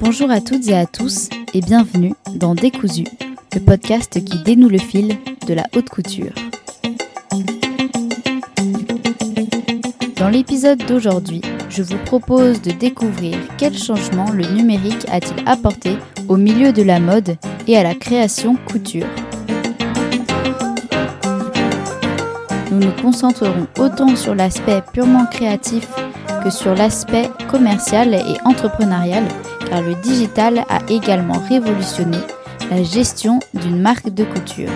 Bonjour à toutes et à tous et bienvenue dans Décousu, le podcast qui dénoue le fil de la haute couture. Dans l'épisode d'aujourd'hui, je vous propose de découvrir quel changement le numérique a-t-il apporté au milieu de la mode et à la création couture. Nous nous concentrerons autant sur l'aspect purement créatif que sur l'aspect commercial et entrepreneurial, car le digital a également révolutionné la gestion d'une marque de couture.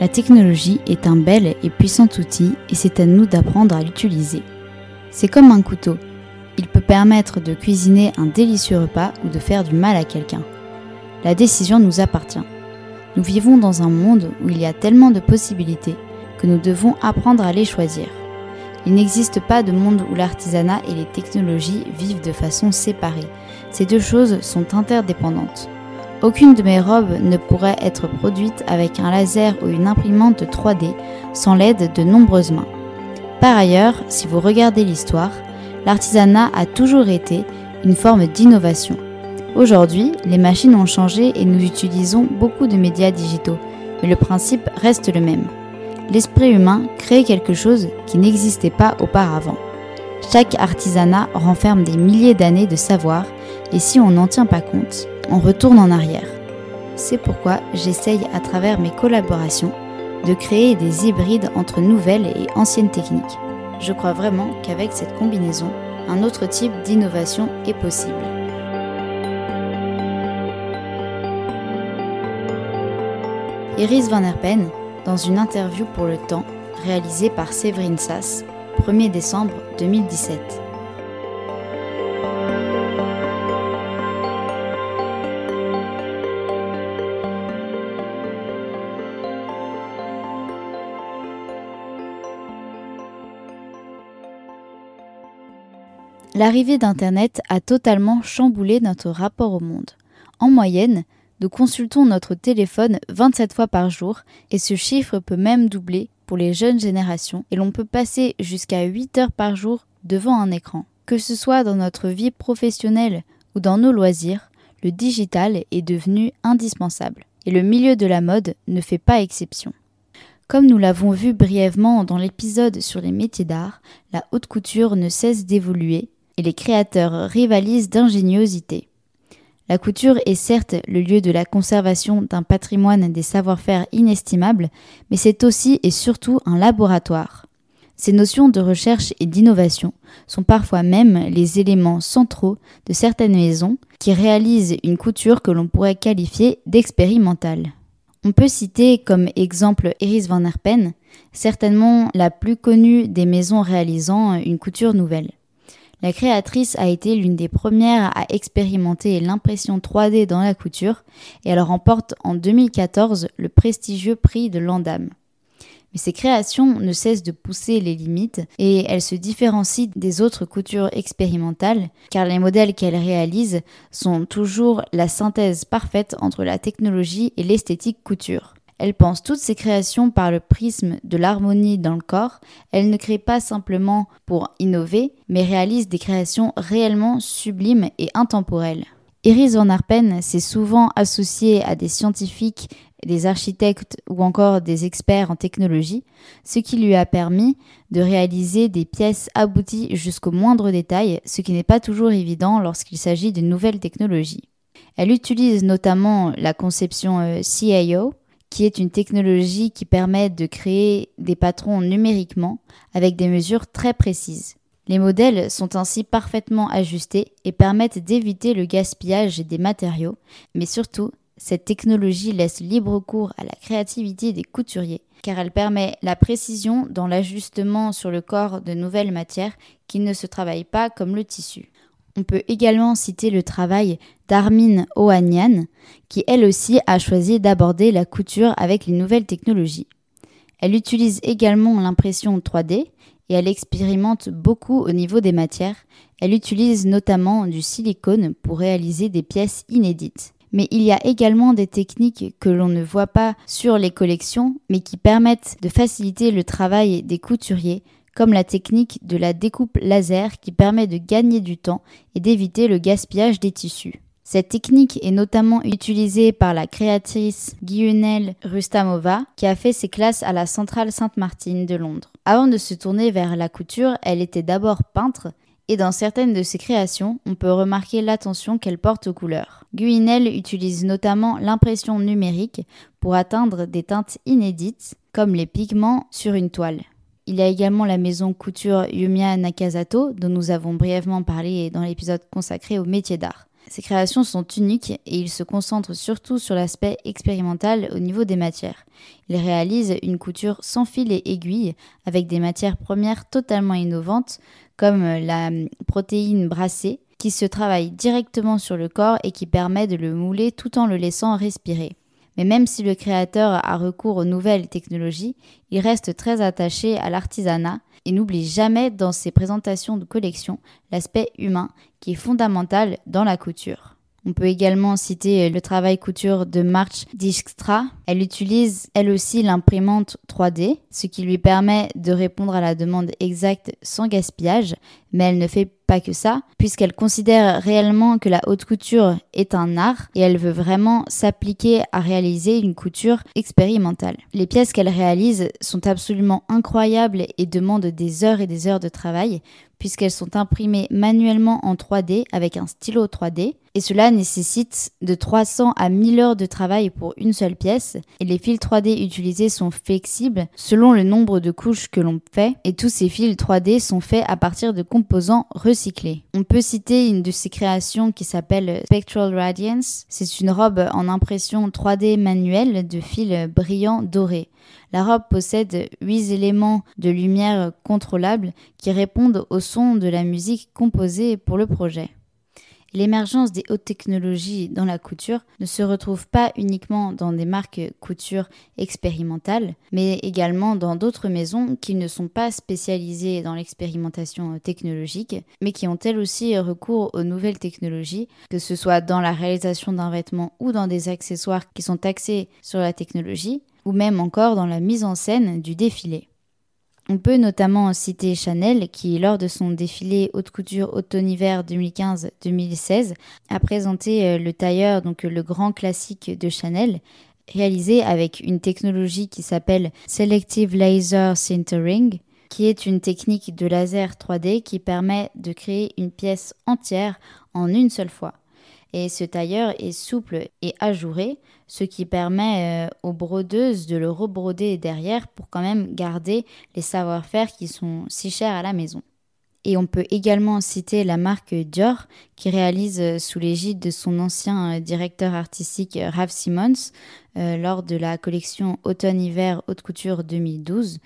La technologie est un bel et puissant outil et c'est à nous d'apprendre à l'utiliser. C'est comme un couteau. Il peut permettre de cuisiner un délicieux repas ou de faire du mal à quelqu'un. La décision nous appartient. Nous vivons dans un monde où il y a tellement de possibilités que nous devons apprendre à les choisir. Il n'existe pas de monde où l'artisanat et les technologies vivent de façon séparée. Ces deux choses sont interdépendantes. Aucune de mes robes ne pourrait être produite avec un laser ou une imprimante 3D sans l'aide de nombreuses mains. Par ailleurs, si vous regardez l'histoire, l'artisanat a toujours été une forme d'innovation. Aujourd'hui, les machines ont changé et nous utilisons beaucoup de médias digitaux, mais le principe reste le même. L'esprit humain crée quelque chose qui n'existait pas auparavant. Chaque artisanat renferme des milliers d'années de savoir et si on n'en tient pas compte, on retourne en arrière. C'est pourquoi j'essaye à travers mes collaborations de créer des hybrides entre nouvelles et anciennes techniques. Je crois vraiment qu'avec cette combinaison, un autre type d'innovation est possible. Iris Van Herpen, dans une interview pour Le Temps réalisée par Séverine Sass, 1er décembre 2017. L'arrivée d'Internet a totalement chamboulé notre rapport au monde. En moyenne, nous consultons notre téléphone 27 fois par jour et ce chiffre peut même doubler pour les jeunes générations et l'on peut passer jusqu'à 8 heures par jour devant un écran. Que ce soit dans notre vie professionnelle ou dans nos loisirs, le digital est devenu indispensable et le milieu de la mode ne fait pas exception. Comme nous l'avons vu brièvement dans l'épisode sur les métiers d'art, la haute couture ne cesse d'évoluer et les créateurs rivalisent d'ingéniosité. La couture est certes le lieu de la conservation d'un patrimoine des savoir-faire inestimables, mais c'est aussi et surtout un laboratoire. Ces notions de recherche et d'innovation sont parfois même les éléments centraux de certaines maisons qui réalisent une couture que l'on pourrait qualifier d'expérimentale. On peut citer comme exemple Iris van Herpen, certainement la plus connue des maisons réalisant une couture nouvelle. La créatrice a été l'une des premières à expérimenter l'impression 3D dans la couture et elle remporte en 2014 le prestigieux prix de Landam. Mais ses créations ne cessent de pousser les limites et elle se différencie des autres coutures expérimentales car les modèles qu'elle réalise sont toujours la synthèse parfaite entre la technologie et l'esthétique couture. Elle pense toutes ses créations par le prisme de l'harmonie dans le corps. Elle ne crée pas simplement pour innover, mais réalise des créations réellement sublimes et intemporelles. Iris Van Arpen s'est souvent associée à des scientifiques, des architectes ou encore des experts en technologie, ce qui lui a permis de réaliser des pièces abouties jusqu'au moindre détail, ce qui n'est pas toujours évident lorsqu'il s'agit de nouvelles technologies. Elle utilise notamment la conception euh, CAO, qui est une technologie qui permet de créer des patrons numériquement avec des mesures très précises. Les modèles sont ainsi parfaitement ajustés et permettent d'éviter le gaspillage des matériaux, mais surtout, cette technologie laisse libre cours à la créativité des couturiers, car elle permet la précision dans l'ajustement sur le corps de nouvelles matières qui ne se travaillent pas comme le tissu. On peut également citer le travail d'Armin Ohanian, qui elle aussi a choisi d'aborder la couture avec les nouvelles technologies. Elle utilise également l'impression 3D et elle expérimente beaucoup au niveau des matières. Elle utilise notamment du silicone pour réaliser des pièces inédites. Mais il y a également des techniques que l'on ne voit pas sur les collections, mais qui permettent de faciliter le travail des couturiers, comme la technique de la découpe laser qui permet de gagner du temps et d'éviter le gaspillage des tissus. Cette technique est notamment utilisée par la créatrice Guionel Rustamova qui a fait ses classes à la Centrale Sainte-Martine de Londres. Avant de se tourner vers la couture, elle était d'abord peintre et dans certaines de ses créations, on peut remarquer l'attention qu'elle porte aux couleurs. Guinel utilise notamment l'impression numérique pour atteindre des teintes inédites, comme les pigments sur une toile. Il y a également la maison couture Yumiya Nakazato, dont nous avons brièvement parlé dans l'épisode consacré au métier d'art. Ces créations sont uniques et il se concentre surtout sur l'aspect expérimental au niveau des matières. Il réalise une couture sans fil et aiguille avec des matières premières totalement innovantes comme la protéine brassée qui se travaille directement sur le corps et qui permet de le mouler tout en le laissant respirer. Mais même si le créateur a recours aux nouvelles technologies, il reste très attaché à l'artisanat et n'oublie jamais dans ses présentations de collection l'aspect humain qui est fondamental dans la couture. On peut également citer le travail couture de March Dijkstra. Elle utilise elle aussi l'imprimante 3D, ce qui lui permet de répondre à la demande exacte sans gaspillage, mais elle ne fait pas que ça, puisqu'elle considère réellement que la haute couture est un art et elle veut vraiment s'appliquer à réaliser une couture expérimentale. Les pièces qu'elle réalise sont absolument incroyables et demandent des heures et des heures de travail, puisqu'elles sont imprimées manuellement en 3D avec un stylo 3D, et cela nécessite de 300 à 1000 heures de travail pour une seule pièce, et les fils 3D utilisés sont flexibles selon le nombre de couches que l'on fait, et tous ces fils 3D sont faits à partir de composants recyclés. On peut citer une de ses créations qui s'appelle Spectral Radiance, c'est une robe en impression 3D manuelle de fils brillants dorés. La robe possède huit éléments de lumière contrôlables qui répondent au son de la musique composée pour le projet. L'émergence des hautes technologies dans la couture ne se retrouve pas uniquement dans des marques couture expérimentales, mais également dans d'autres maisons qui ne sont pas spécialisées dans l'expérimentation technologique, mais qui ont elles aussi recours aux nouvelles technologies, que ce soit dans la réalisation d'un vêtement ou dans des accessoires qui sont axés sur la technologie, ou même encore dans la mise en scène du défilé. On peut notamment citer Chanel qui, lors de son défilé haute couture automne-hiver 2015-2016, a présenté euh, le tailleur, donc le grand classique de Chanel, réalisé avec une technologie qui s'appelle Selective Laser Sintering, qui est une technique de laser 3D qui permet de créer une pièce entière en une seule fois et ce tailleur est souple et ajouré, ce qui permet euh, aux brodeuses de le rebroder derrière pour quand même garder les savoir-faire qui sont si chers à la maison. Et on peut également citer la marque Dior qui réalise euh, sous l'égide de son ancien euh, directeur artistique Ralph Simmons lors de la collection automne-hiver haute couture 2012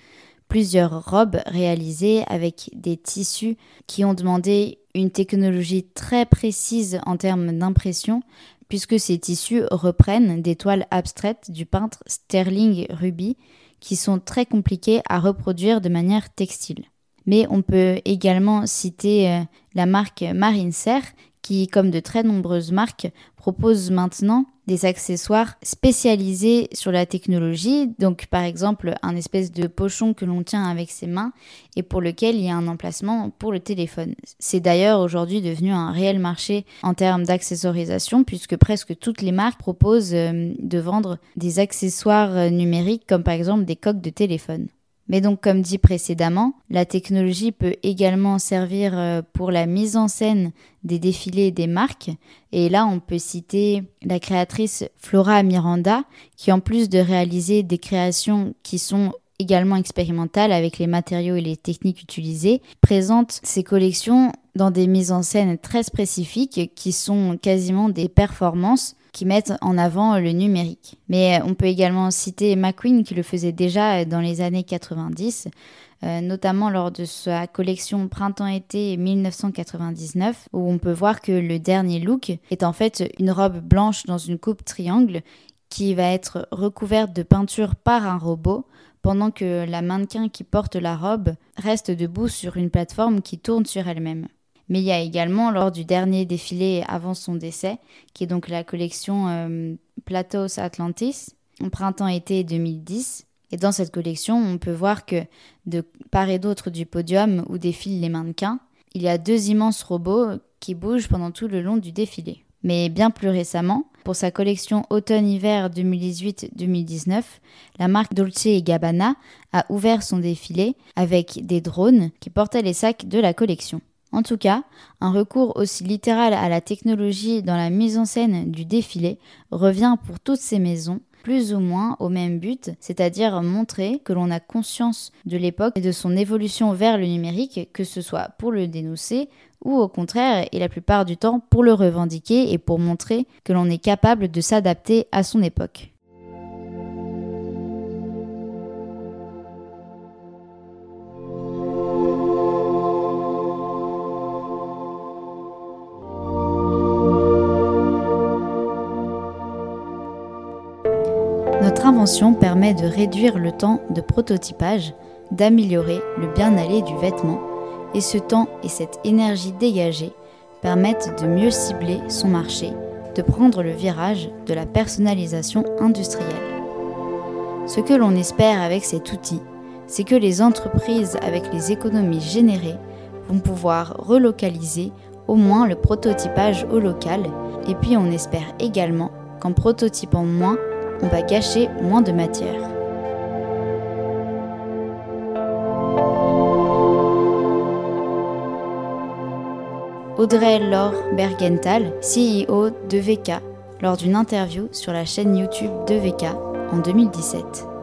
plusieurs robes réalisées avec des tissus qui ont demandé une technologie très précise en termes d'impression, puisque ces tissus reprennent des toiles abstraites du peintre Sterling Ruby, qui sont très compliquées à reproduire de manière textile. Mais on peut également citer euh, la marque Marine Serre, qui, comme de très nombreuses marques, propose maintenant des accessoires spécialisés sur la technologie, donc par exemple un espèce de pochon que l'on tient avec ses mains et pour lequel il y a un emplacement pour le téléphone. C'est d'ailleurs aujourd'hui devenu un réel marché en termes d'accessorisation puisque presque toutes les marques proposent euh, de vendre des accessoires euh, numériques comme par exemple des coques de téléphone. Mais donc, comme dit précédemment, la technologie peut également servir euh, pour la mise en scène des défilés des marques. Et là, on peut citer la créatrice Flora Miranda, qui en plus de réaliser des créations qui sont également expérimentales avec les matériaux et les techniques utilisées, présente ses collections dans des mises en scène très spécifiques qui sont quasiment des performances qui mettent en avant le numérique. Mais on peut également citer McQueen qui le faisait déjà dans les années 90, euh, notamment lors de sa collection Printemps-été 1999, où on peut voir que le dernier look est en fait une robe blanche dans une coupe triangle qui va être recouverte de peinture par un robot pendant que la mannequin qui porte la robe reste debout sur une plateforme qui tourne sur elle-même. Mais il y a également, lors du dernier défilé avant son décès, qui est donc la collection euh, Platos Atlantis, en printemps-été 2010. Et dans cette collection, on peut voir que de part et d'autre du podium où défilent les mannequins, il y a deux immenses robots qui bougent pendant tout le long du défilé. Mais bien plus récemment, pour sa collection automne-hiver 2018-2019, la marque Dolce Gabbana a ouvert son défilé avec des drones qui portaient les sacs de la collection. En tout cas, un recours aussi littéral à la technologie dans la mise en scène du défilé revient pour toutes ces maisons plus ou moins au même but, c'est-à-dire montrer que l'on a conscience de l'époque et de son évolution vers le numérique, que ce soit pour le dénoncer ou au contraire, et la plupart du temps, pour le revendiquer et pour montrer que l'on est capable de s'adapter à son époque. Permet de réduire le temps de prototypage, d'améliorer le bien-aller du vêtement, et ce temps et cette énergie dégagée permettent de mieux cibler son marché, de prendre le virage de la personnalisation industrielle. Ce que l'on espère avec cet outil, c'est que les entreprises avec les économies générées vont pouvoir relocaliser au moins le prototypage au local et puis on espère également qu'en prototypant moins, on va gâcher moins de matière. Audrey Laure Bergenthal, CEO de VK, lors d'une interview sur la chaîne YouTube de VK en 2017.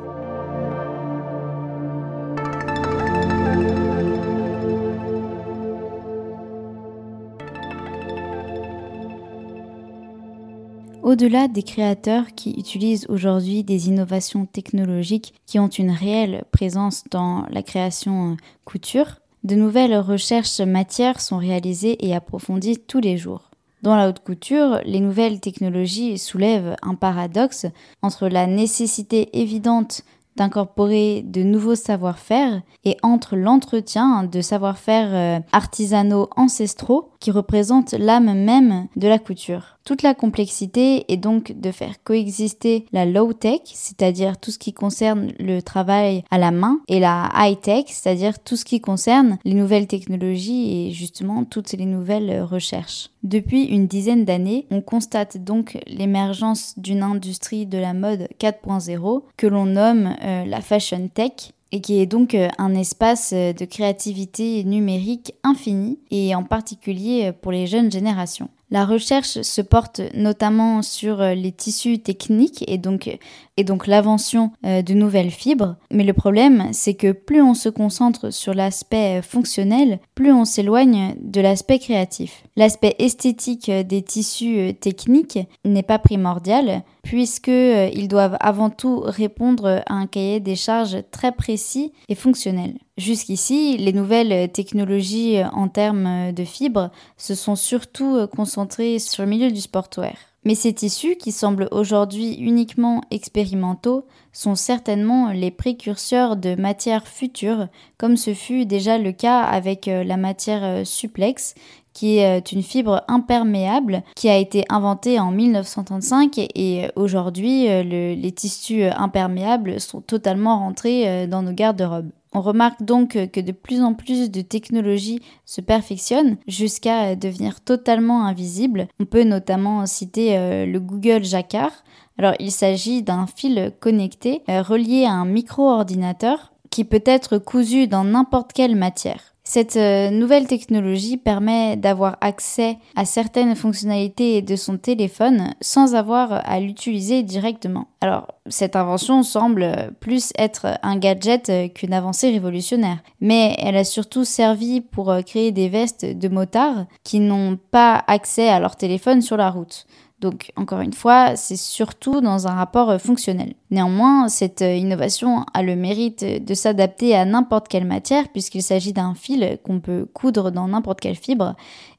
Au-delà des créateurs qui utilisent aujourd'hui des innovations technologiques qui ont une réelle présence dans la création couture, de nouvelles recherches matières sont réalisées et approfondies tous les jours. Dans la haute couture, les nouvelles technologies soulèvent un paradoxe entre la nécessité évidente d'incorporer de nouveaux savoir-faire et entre l'entretien de savoir-faire euh, artisanaux ancestraux qui représentent l'âme même de la couture. Toute la complexité est donc de faire coexister la low-tech, c'est-à-dire tout ce qui concerne le travail à la main, et la high-tech, c'est-à-dire tout ce qui concerne les nouvelles technologies et justement toutes les nouvelles recherches. Depuis une dizaine d'années, on constate donc l'émergence d'une industrie de la mode 4.0 que l'on nomme euh, la fashion tech et qui est donc euh, un espace euh, de créativité numérique infini et en particulier pour les jeunes générations. La recherche se porte notamment sur euh, les tissus techniques et donc, et donc l'invention euh, de nouvelles fibres. Mais le problème, c'est que plus on se concentre sur l'aspect euh, fonctionnel, plus on s'éloigne de l'aspect créatif. L'aspect esthétique des tissus techniques n'est pas primordial puisqu'ils doivent avant tout répondre à un cahier des charges très précis et fonctionnel. Jusqu'ici, les nouvelles technologies en termes de fibres se sont surtout concentrées sur le milieu du sportwear. Mais ces tissus, qui semblent aujourd'hui uniquement expérimentaux, sont certainement les précurseurs de matières futures, comme ce fut déjà le cas avec euh, la matière euh, supplex, qui est euh, une fibre imperméable qui a été inventée en 1935 et aujourd'hui les tissus imperméables sont totalement rentrés dans nos garde-robes. On remarque donc que de plus en plus de technologies se perfectionnent jusqu'à devenir totalement invisibles. On peut notamment citer euh, le Google Jacquard. Alors il s'agit d'un fil connecté euh, relié à un micro-ordinateur qui peut être cousu dans n'importe quelle matière. Cette euh, nouvelle technologie permet d'avoir accès à certaines fonctionnalités de son téléphone sans avoir à l'utiliser directement. Alors, cette invention semble plus être un gadget qu'une avancée révolutionnaire, mais elle a surtout servi pour euh, créer des vestes de motards qui n'ont pas accès à leur téléphone sur la route. Donc, encore une fois, c'est surtout dans un rapport euh, fonctionnel. Néanmoins, cette euh, innovation a le mérite de s'adapter à n'importe quelle matière, puisqu'il s'agit d'un fil qu'on peut coudre dans n'importe quelle fibre,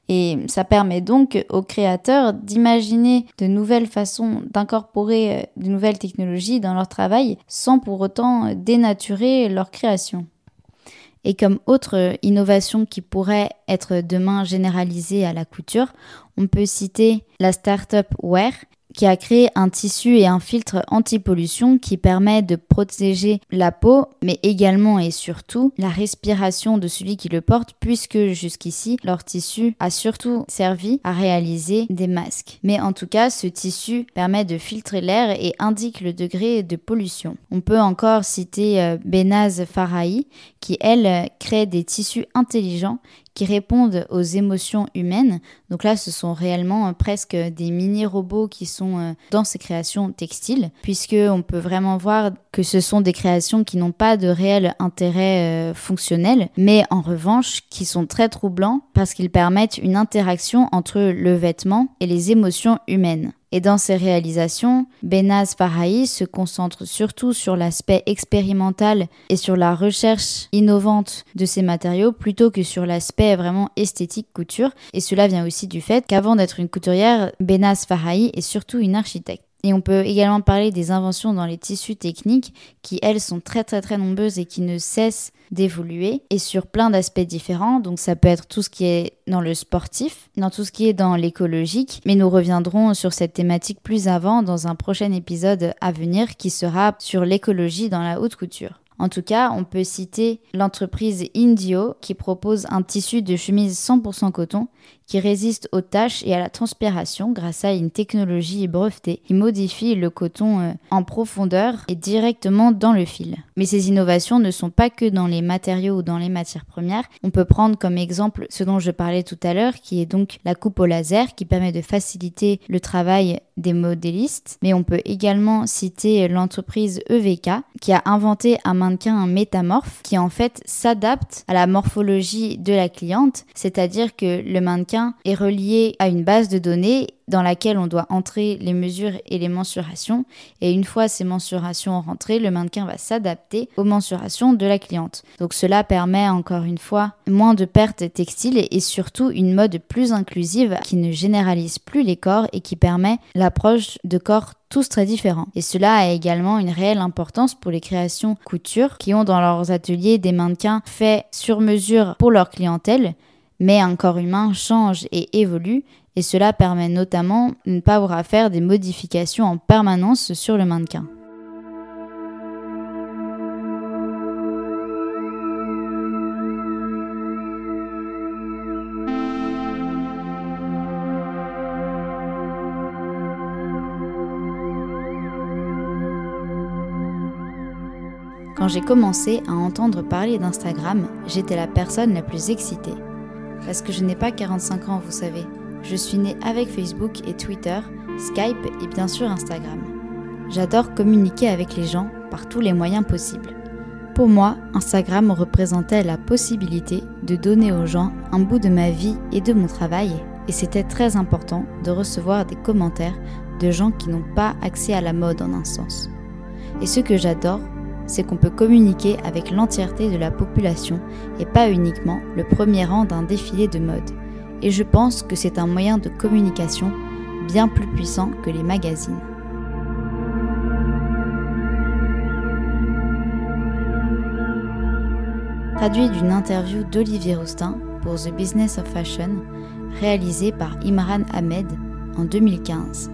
Et ça permet donc aux créateurs d'imaginer de nouvelles façons d'incorporer euh, de nouvelles technologies dans leur travail sans pour autant dénaturer leur création. Et comme autre innovation qui pourrait être demain généralisée à la couture, on peut citer la startup Wear qui a créé un tissu et un filtre anti-pollution qui permet de protéger la peau, mais également et surtout la respiration de celui qui le porte, puisque jusqu'ici, leur tissu a surtout servi à réaliser des masques. Mais en tout cas, ce tissu permet de filtrer l'air et indique le degré de pollution. On peut encore citer euh, Benaz Farahi, qui elle crée des tissus intelligents qui répondent aux émotions humaines. Donc là, ce sont réellement euh, presque des mini-robots qui sont euh, dans ces créations textiles, puisque on peut vraiment voir que ce sont des créations qui n'ont pas de réel intérêt euh, fonctionnel, mais en revanche qui sont très troublants parce qu'ils permettent une interaction entre le vêtement et les émotions humaines. Et dans ses réalisations, Benaz Farahi se concentre surtout sur l'aspect expérimental et sur la recherche innovante de ces matériaux plutôt que sur l'aspect vraiment esthétique couture. Et cela vient aussi du fait qu'avant d'être une couturière, Benaz Farahi est surtout une architecte. Et on peut également parler des inventions dans les tissus techniques qui, elles, sont très très très nombreuses et qui ne cessent d'évoluer et sur plein d'aspects différents. Donc ça peut être tout ce qui est dans le sportif, dans tout ce qui est dans l'écologique, mais nous reviendrons sur cette thématique plus avant dans un prochain épisode à venir qui sera sur l'écologie dans la haute couture. En tout cas, on peut citer l'entreprise Indio qui propose un tissu de chemise 100% coton qui résiste aux taches et à la transpiration grâce à une technologie brevetée qui modifie le coton euh, en profondeur et directement dans le fil. Mais ces innovations ne sont pas que dans les matériaux ou dans les matières premières. On peut prendre comme exemple ce dont je parlais tout à l'heure, qui est donc la coupe au laser, qui permet de faciliter le travail des modélistes. Mais on peut également citer l'entreprise EVK, qui a inventé un mannequin métamorphe qui en fait s'adapte à la morphologie de la cliente, c'est-à-dire que le mannequin est relié à une base de données dans laquelle on doit entrer les mesures et les mensurations. Et une fois ces mensurations rentrées, le mannequin va s'adapter aux mensurations de la cliente. Donc cela permet encore une fois moins de pertes textiles et surtout une mode plus inclusive qui ne généralise plus les corps et qui permet l'approche de corps tous très différents. Et cela a également une réelle importance pour les créations couture qui ont dans leurs ateliers des mannequins faits sur mesure pour leur clientèle mais un corps humain change et évolue et cela permet notamment de ne pas avoir à faire des modifications en permanence sur le mannequin. Quand j'ai commencé à entendre parler d'Instagram, j'étais la personne la plus excitée. Parce que je n'ai pas 45 ans, vous savez. Je suis née avec Facebook et Twitter, Skype et bien sûr Instagram. J'adore communiquer avec les gens par tous les moyens possibles. Pour moi, Instagram représentait la possibilité de donner aux gens un bout de ma vie et de mon travail, et c'était très important de recevoir des commentaires de gens qui n'ont pas accès à la mode en un sens. Et ce que j'adore, c'est qu'on peut communiquer avec l'entièreté de la population et pas uniquement le premier rang d'un défilé de mode. Et je pense que c'est un moyen de communication bien plus puissant que les magazines. Traduit d'une interview d'Olivier Roustin pour The Business of Fashion, réalisée par Imran Ahmed en 2015.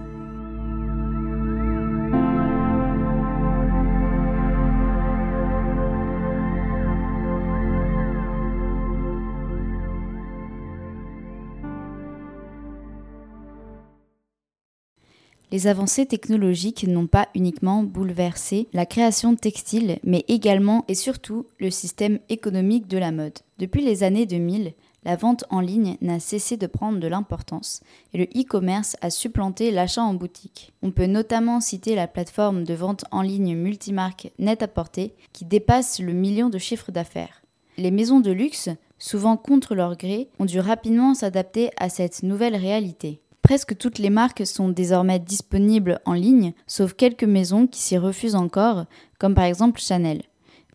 Les avancées technologiques n'ont pas uniquement bouleversé la création textile, mais également et surtout le système économique de la mode. Depuis les années 2000, la vente en ligne n'a cessé de prendre de l'importance et le e-commerce a supplanté l'achat en boutique. On peut notamment citer la plateforme de vente en ligne multimarque Net-à-Porter qui dépasse le million de chiffres d'affaires. Les maisons de luxe, souvent contre leur gré, ont dû rapidement s'adapter à cette nouvelle réalité. Presque toutes les marques sont désormais disponibles en ligne, sauf quelques maisons qui s'y refusent encore, comme par exemple Chanel.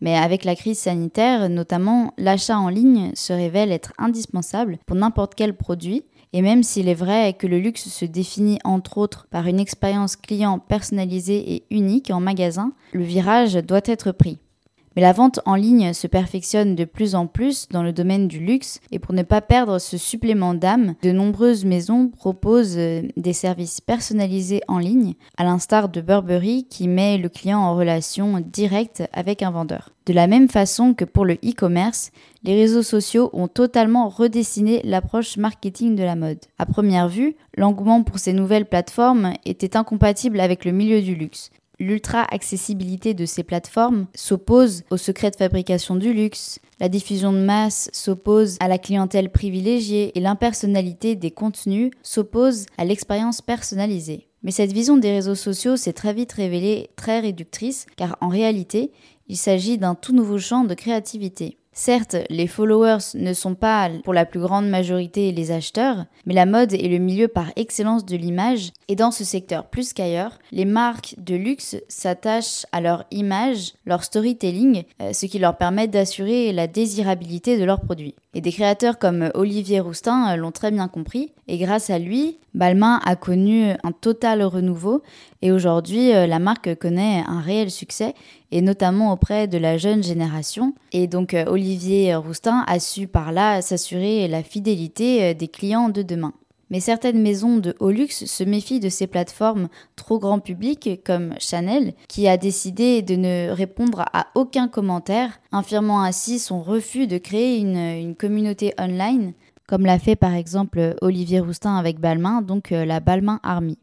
Mais avec la crise sanitaire, notamment, l'achat en ligne se révèle être indispensable pour n'importe quel produit. Et même s'il est vrai que le luxe se définit entre autres par une expérience client personnalisée et unique en magasin, le virage doit être pris. Mais la vente en ligne se perfectionne de plus en plus dans le domaine du luxe et pour ne pas perdre ce supplément d'âme, de nombreuses maisons proposent euh, des services personnalisés en ligne, à l'instar de Burberry qui met le client en relation directe avec un vendeur. De la même façon que pour le e-commerce, les réseaux sociaux ont totalement redessiné l'approche marketing de la mode. À première vue, l'engouement pour ces nouvelles plateformes était incompatible avec le milieu du luxe. L'ultra-accessibilité de ces plateformes s'oppose au secret de fabrication du luxe, la diffusion de masse s'oppose à la clientèle privilégiée et l'impersonnalité des contenus s'oppose à l'expérience personnalisée. Mais cette vision des réseaux sociaux s'est très vite révélée très réductrice car en réalité, il s'agit d'un tout nouveau champ de créativité. Certes, les followers ne sont pas pour la plus grande majorité les acheteurs, mais la mode est le milieu par excellence de l'image, et dans ce secteur plus qu'ailleurs, les marques de luxe s'attachent à leur image, leur storytelling, euh, ce qui leur permet d'assurer la désirabilité de leurs produits. Et des créateurs comme Olivier Roustin euh, l'ont très bien compris, et grâce à lui, Balmain a connu un total renouveau, et aujourd'hui euh, la marque connaît un réel succès, et notamment auprès de la jeune génération. Et donc euh, Olivier Roustin a su par là s'assurer la fidélité des clients de demain. Mais certaines maisons de haut luxe se méfient de ces plateformes trop grand public comme Chanel, qui a décidé de ne répondre à aucun commentaire, affirmant ainsi son refus de créer une, communauté online, comme l'a fait par exemple Olivier Roustin avec Balmain, donc euh, la Balmain Army.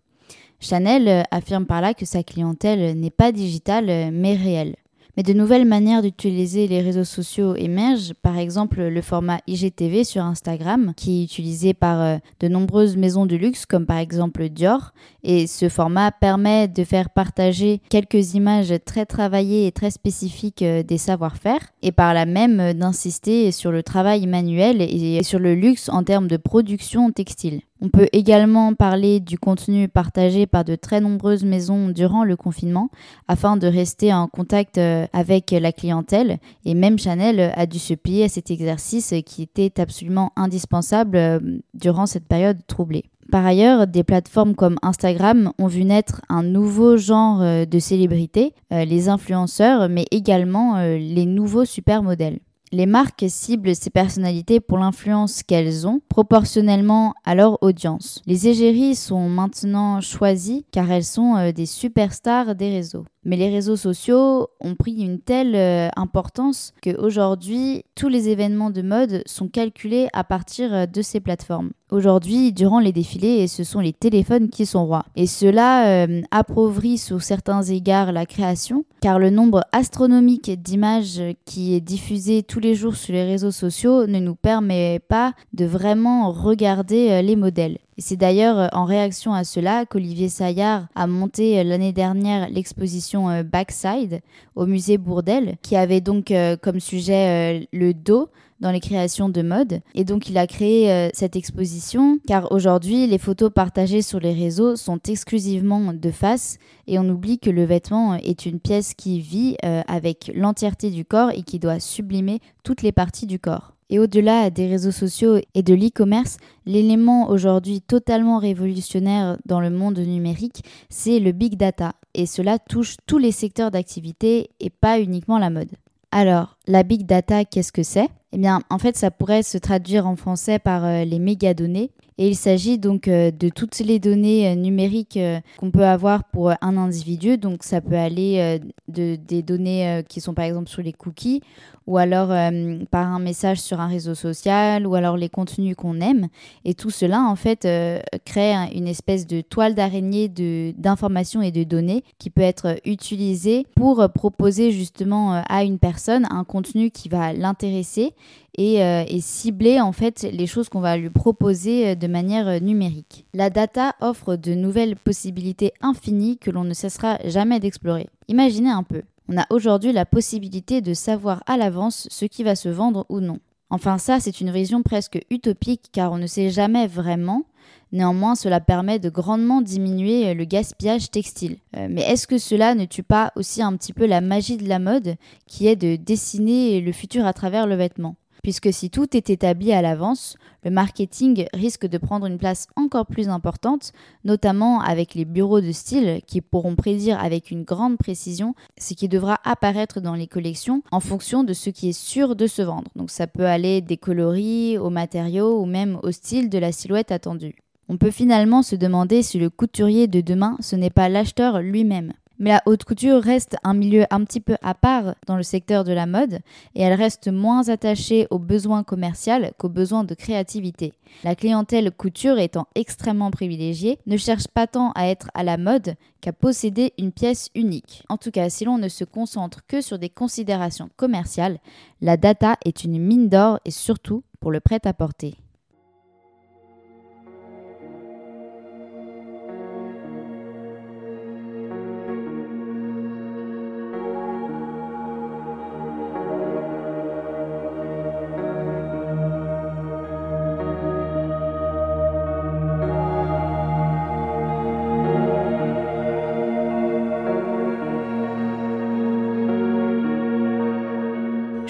Chanel affirme par là que sa clientèle n'est pas digitale mais réelle. Mais de nouvelles manières d'utiliser les réseaux sociaux émergent, par exemple le format IGTV sur Instagram, qui est utilisé par euh, de nombreuses maisons de luxe, comme par exemple Dior. Et ce format permet de faire partager quelques images très travaillées et très spécifiques euh, des savoir-faire, et par là même euh, d'insister sur le travail manuel et sur le luxe en termes de production textile. On peut également parler du contenu partagé par de très nombreuses maisons durant le confinement afin de rester en contact euh, avec la clientèle et même Chanel a dû se plier à cet exercice qui était absolument indispensable euh, durant cette période troublée. Par ailleurs, des plateformes comme Instagram ont vu naître un nouveau genre euh, de célébrités, les influenceurs, mais également les nouveaux supermodèles. Les marques ciblent ces personnalités pour l'influence qu'elles ont, proportionnellement à leur audience. Les égéries sont maintenant choisies car elles sont euh, des superstars des réseaux. Mais les réseaux sociaux ont pris une telle euh, importance qu'aujourd'hui, tous les événements de mode sont calculés à partir euh, de ces plateformes. Aujourd'hui, durant les défilés, ce sont les téléphones qui sont rois. Et cela euh, appauvrit sous certains égards la création, car le nombre astronomique d'images qui est diffusé tous les jours sur les réseaux sociaux ne nous permet pas de vraiment regarder les modèles. C'est d'ailleurs euh, en réaction à cela qu'Olivier Saillard a monté euh, l'année dernière l'exposition euh, Backside au musée Bourdelle, qui avait donc comme sujet le dos dans les créations de mode. Et donc il a créé cette exposition car aujourd'hui les photos partagées sur les réseaux sont exclusivement de face et on oublie que le vêtement est une pièce qui vit avec l'entièreté du corps et qui doit sublimer toutes les parties du corps. Et au-delà des réseaux sociaux et de l'e-commerce, l'élément aujourd'hui totalement révolutionnaire dans le monde numérique, c'est le big data. Et cela touche tous les secteurs d'activité et pas uniquement la mode. Alors, la big data, qu'est-ce que c'est? Eh bien, en fait, ça pourrait se traduire en français par euh, les mégadonnées. Et il s'agit donc euh, de toutes les données euh, numériques qu'on peut avoir pour un individu. Donc ça peut aller de, des données qui sont par exemple sur les cookies ou alors euh, par un message sur un réseau social, ou alors les contenus qu'on aime. Et tout cela, en fait, euh, crée une espèce de toile d'araignée d'informations et de données qui peut être utilisée pour proposer justement euh, à une personne un contenu qui va l'intéresser et, et, cibler en fait les choses qu'on va lui proposer de manière numérique. La data offre de nouvelles possibilités infinies que l'on ne cessera jamais d'explorer. Imaginez un peu, on a aujourd'hui la possibilité de savoir à l'avance ce qui va se vendre ou non. Enfin ça, c'est une vision presque utopique car on ne sait jamais vraiment. Néanmoins, cela permet de grandement diminuer le gaspillage textile. Euh, mais est-ce que cela ne tue pas aussi un petit peu la magie de la mode qui est de dessiner le futur à travers le vêtement? Puisque si tout est établi à l'avance, le marketing risque de prendre une place encore plus importante, notamment avec les bureaux de style qui pourront prédire avec une grande précision ce qui devra apparaître dans les collections en fonction de ce qui est sûr de se vendre. Donc ça peut aller des coloris aux matériaux ou même au style de la silhouette attendue. On peut finalement se demander si le couturier de demain ce n'est pas l'acheteur lui-même. Mais la haute couture reste un milieu un petit peu à part dans le secteur de la mode et elle reste moins attachée aux besoins commerciaux qu'aux besoins de créativité. La clientèle couture étant extrêmement privilégiée ne cherche pas tant à être à la mode qu'à posséder une pièce unique. En tout cas, si l'on ne se concentre que sur des considérations commerciales, la data est une mine d'or et surtout pour le prêt-à-porter.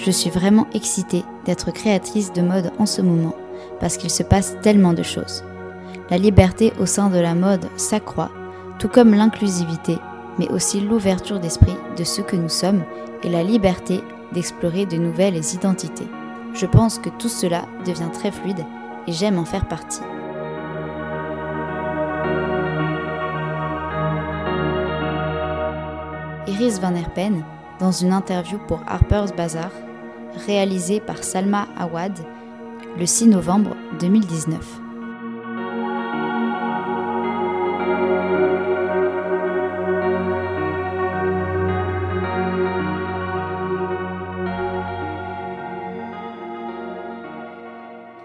Je suis vraiment excitée d'être créatrice de mode en ce moment, parce qu'il se passe tellement de choses. La liberté au sein de la mode s'accroît, tout comme l'inclusivité, mais aussi l'ouverture d'esprit de ce que nous sommes et la liberté d'explorer de nouvelles identités. Je pense que tout cela devient très fluide et j'aime en faire partie. Iris Van Herpen, dans une interview pour Harper's Bazaar, réalisé par Salma Awad le 6 novembre 2019.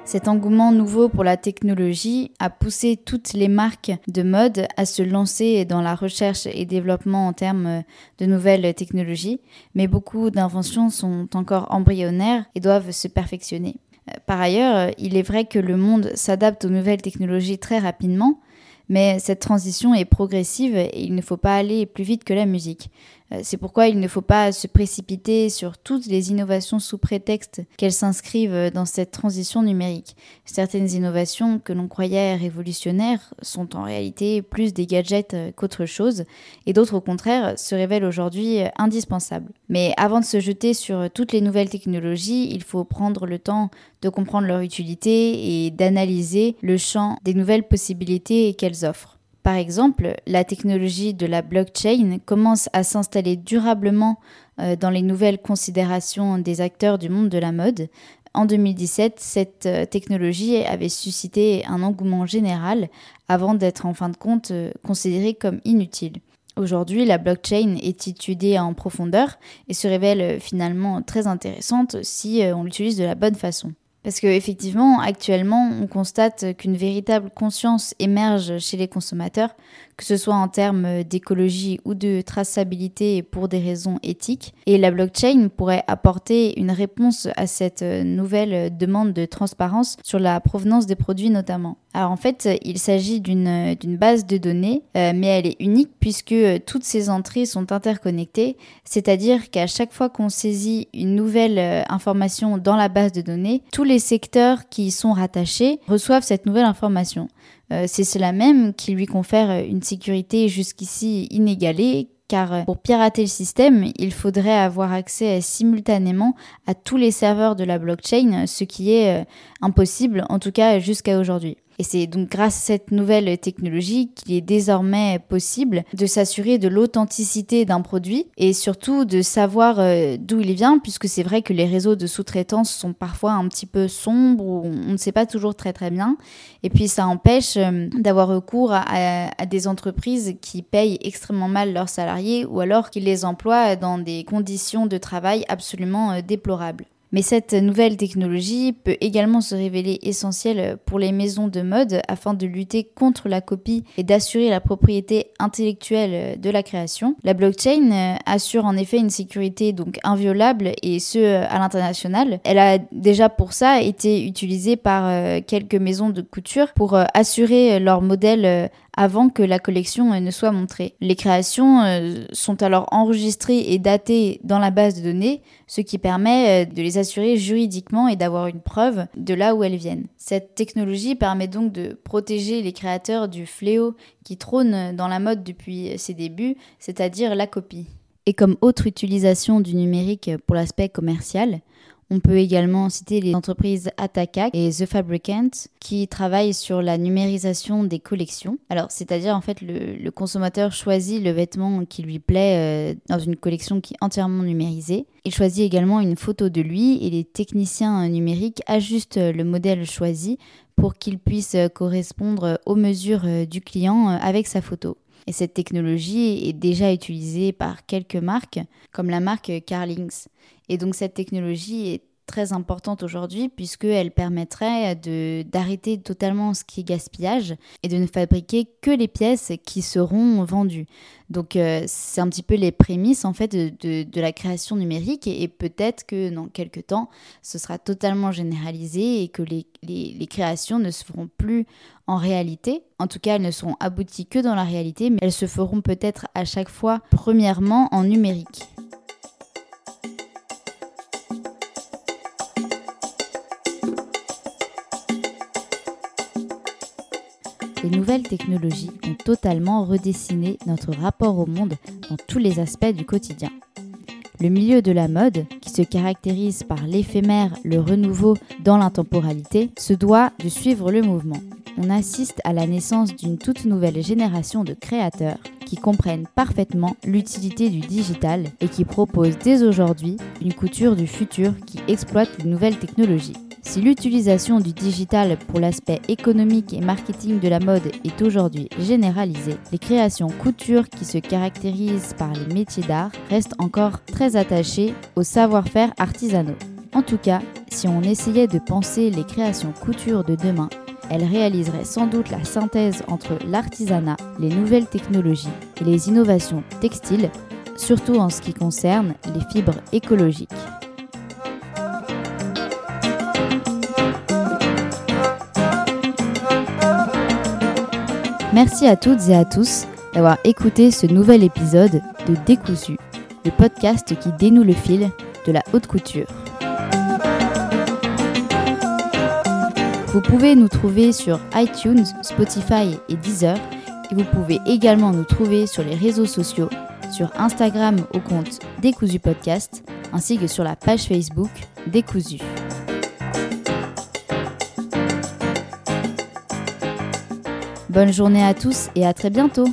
Cet engouement nouveau pour la technologie a poussé toutes les marques de mode à se lancer dans la recherche et développement en termes de nouvelles technologies, mais beaucoup d'inventions sont encore embryonnaires et doivent se perfectionner. Euh, par ailleurs, il est vrai que le monde s'adapte aux nouvelles technologies très rapidement, mais cette transition est progressive et il ne faut pas aller plus vite que la musique. Euh, c'est pourquoi il ne faut pas se précipiter sur toutes les innovations sous prétexte qu'elles s'inscrivent dans cette transition numérique. Certaines innovations que l'on croyait révolutionnaires sont en réalité plus des gadgets qu'autre chose, et d'autres au contraire se révèlent aujourd'hui indispensables. Mais avant de se jeter sur toutes les nouvelles technologies, il faut prendre le temps de comprendre leur utilité et d'analyser le champ des nouvelles possibilités qu'elles offrent. Par exemple, la technologie de la blockchain commence à s'installer durablement euh, dans les nouvelles considérations des acteurs du monde de la mode. En 2017, cette euh, technologie avait suscité un engouement général avant d'être en fin de compte euh, considérée comme inutile. Aujourd'hui, la blockchain est étudiée en profondeur et se révèle finalement très intéressante si on l'utilise de la bonne façon. Parce qu'effectivement, actuellement, on constate qu'une véritable conscience émerge chez les consommateurs, que ce soit en termes d'écologie ou de traçabilité pour des raisons éthiques. Et la blockchain pourrait apporter une réponse à cette nouvelle demande de transparence sur la provenance des produits notamment. Alors en fait, il s'agit d'une base de données, euh, mais elle est unique puisque toutes ces entrées sont interconnectées, c'est-à-dire qu'à chaque fois qu'on saisit une nouvelle euh, information dans la base de données, tous les secteurs qui y sont rattachés reçoivent cette nouvelle information. Euh, c'est cela même qui lui confère une sécurité jusqu'ici inégalée car pour pirater le système, il faudrait avoir accès simultanément à tous les serveurs de la blockchain, ce qui est impossible, en tout cas jusqu'à aujourd'hui. Et c'est donc grâce à cette nouvelle technologie qu'il est désormais possible de s'assurer de l'authenticité d'un produit et surtout de savoir euh, d'où il vient, puisque c'est vrai que les réseaux de sous-traitance sont parfois un petit peu sombres ou on ne sait pas toujours très très bien. Et puis ça empêche euh, d'avoir recours à, à des entreprises qui payent extrêmement mal leurs salariés ou alors qui les emploient dans des conditions de travail absolument euh, déplorables. Mais cette nouvelle technologie peut également se révéler essentielle pour les maisons de mode afin de lutter contre la copie et d'assurer la propriété intellectuelle de la création. La blockchain assure en effet une sécurité donc inviolable et ce à l'international. Elle a déjà pour ça été utilisée par euh, quelques maisons de couture pour euh, assurer leur modèle euh, avant que la collection ne soit montrée. Les créations sont alors enregistrées et datées dans la base de données, ce qui permet de les assurer juridiquement et d'avoir une preuve de là où elles viennent. Cette technologie permet donc de protéger les créateurs du fléau qui trône dans la mode depuis ses débuts, c'est-à-dire la copie. Et comme autre utilisation du numérique pour l'aspect commercial, on peut également citer les entreprises Ataka et The Fabricant qui travaillent sur la numérisation des collections. Alors, c'est-à-dire en fait le, consommateur choisit le vêtement qui lui plaît euh, dans une collection qui est entièrement numérisée. Il choisit également une photo de lui et les techniciens numériques ajustent le modèle choisi pour qu'il puisse correspondre aux mesures euh, du client euh, avec sa photo. Et cette technologie est déjà utilisée par quelques marques, comme la marque Carlings. Et donc cette technologie est très importante aujourd'hui puisqu'elle permettrait d'arrêter totalement ce qui est gaspillage et de ne fabriquer que les pièces qui seront vendues. Donc euh, c'est un petit peu les prémices en fait de, de, la création numérique et, peut-être que dans quelques temps ce sera totalement généralisé et que les, les, les, créations ne se feront plus en réalité. En tout cas elles ne seront abouties que dans la réalité mais elles se feront peut-être à chaque fois premièrement en numérique. Les nouvelles technologies ont totalement redessiné notre rapport au monde dans tous les aspects du quotidien. Le milieu de la mode, qui se caractérise par l'éphémère, le renouveau dans l'intemporalité, se doit de suivre le mouvement. On assiste à la naissance d'une toute nouvelle génération de créateurs qui comprennent parfaitement l'utilité du digital et qui proposent dès aujourd'hui une couture du futur qui exploite les nouvelles technologies. Si l'utilisation du digital pour l'aspect économique et marketing de la mode est aujourd'hui généralisée, les créations couture qui se caractérisent par les métiers d'art restent encore très attachées au savoir-faire artisanaux. En tout cas, si on essayait de penser les créations couture de demain, elles réaliseraient sans doute la synthèse entre l'artisanat, les nouvelles technologies et les innovations textiles, surtout en ce qui concerne les fibres écologiques. Merci à toutes et à tous d'avoir écouté ce nouvel épisode de Décousu, le podcast qui dénoue le fil de la haute couture. Vous pouvez nous trouver sur iTunes, Spotify et Deezer et vous pouvez également nous trouver sur les réseaux sociaux, sur Instagram au compte Décousu Podcast ainsi que sur la page Facebook Décousu. Bonne journée à tous et à très bientôt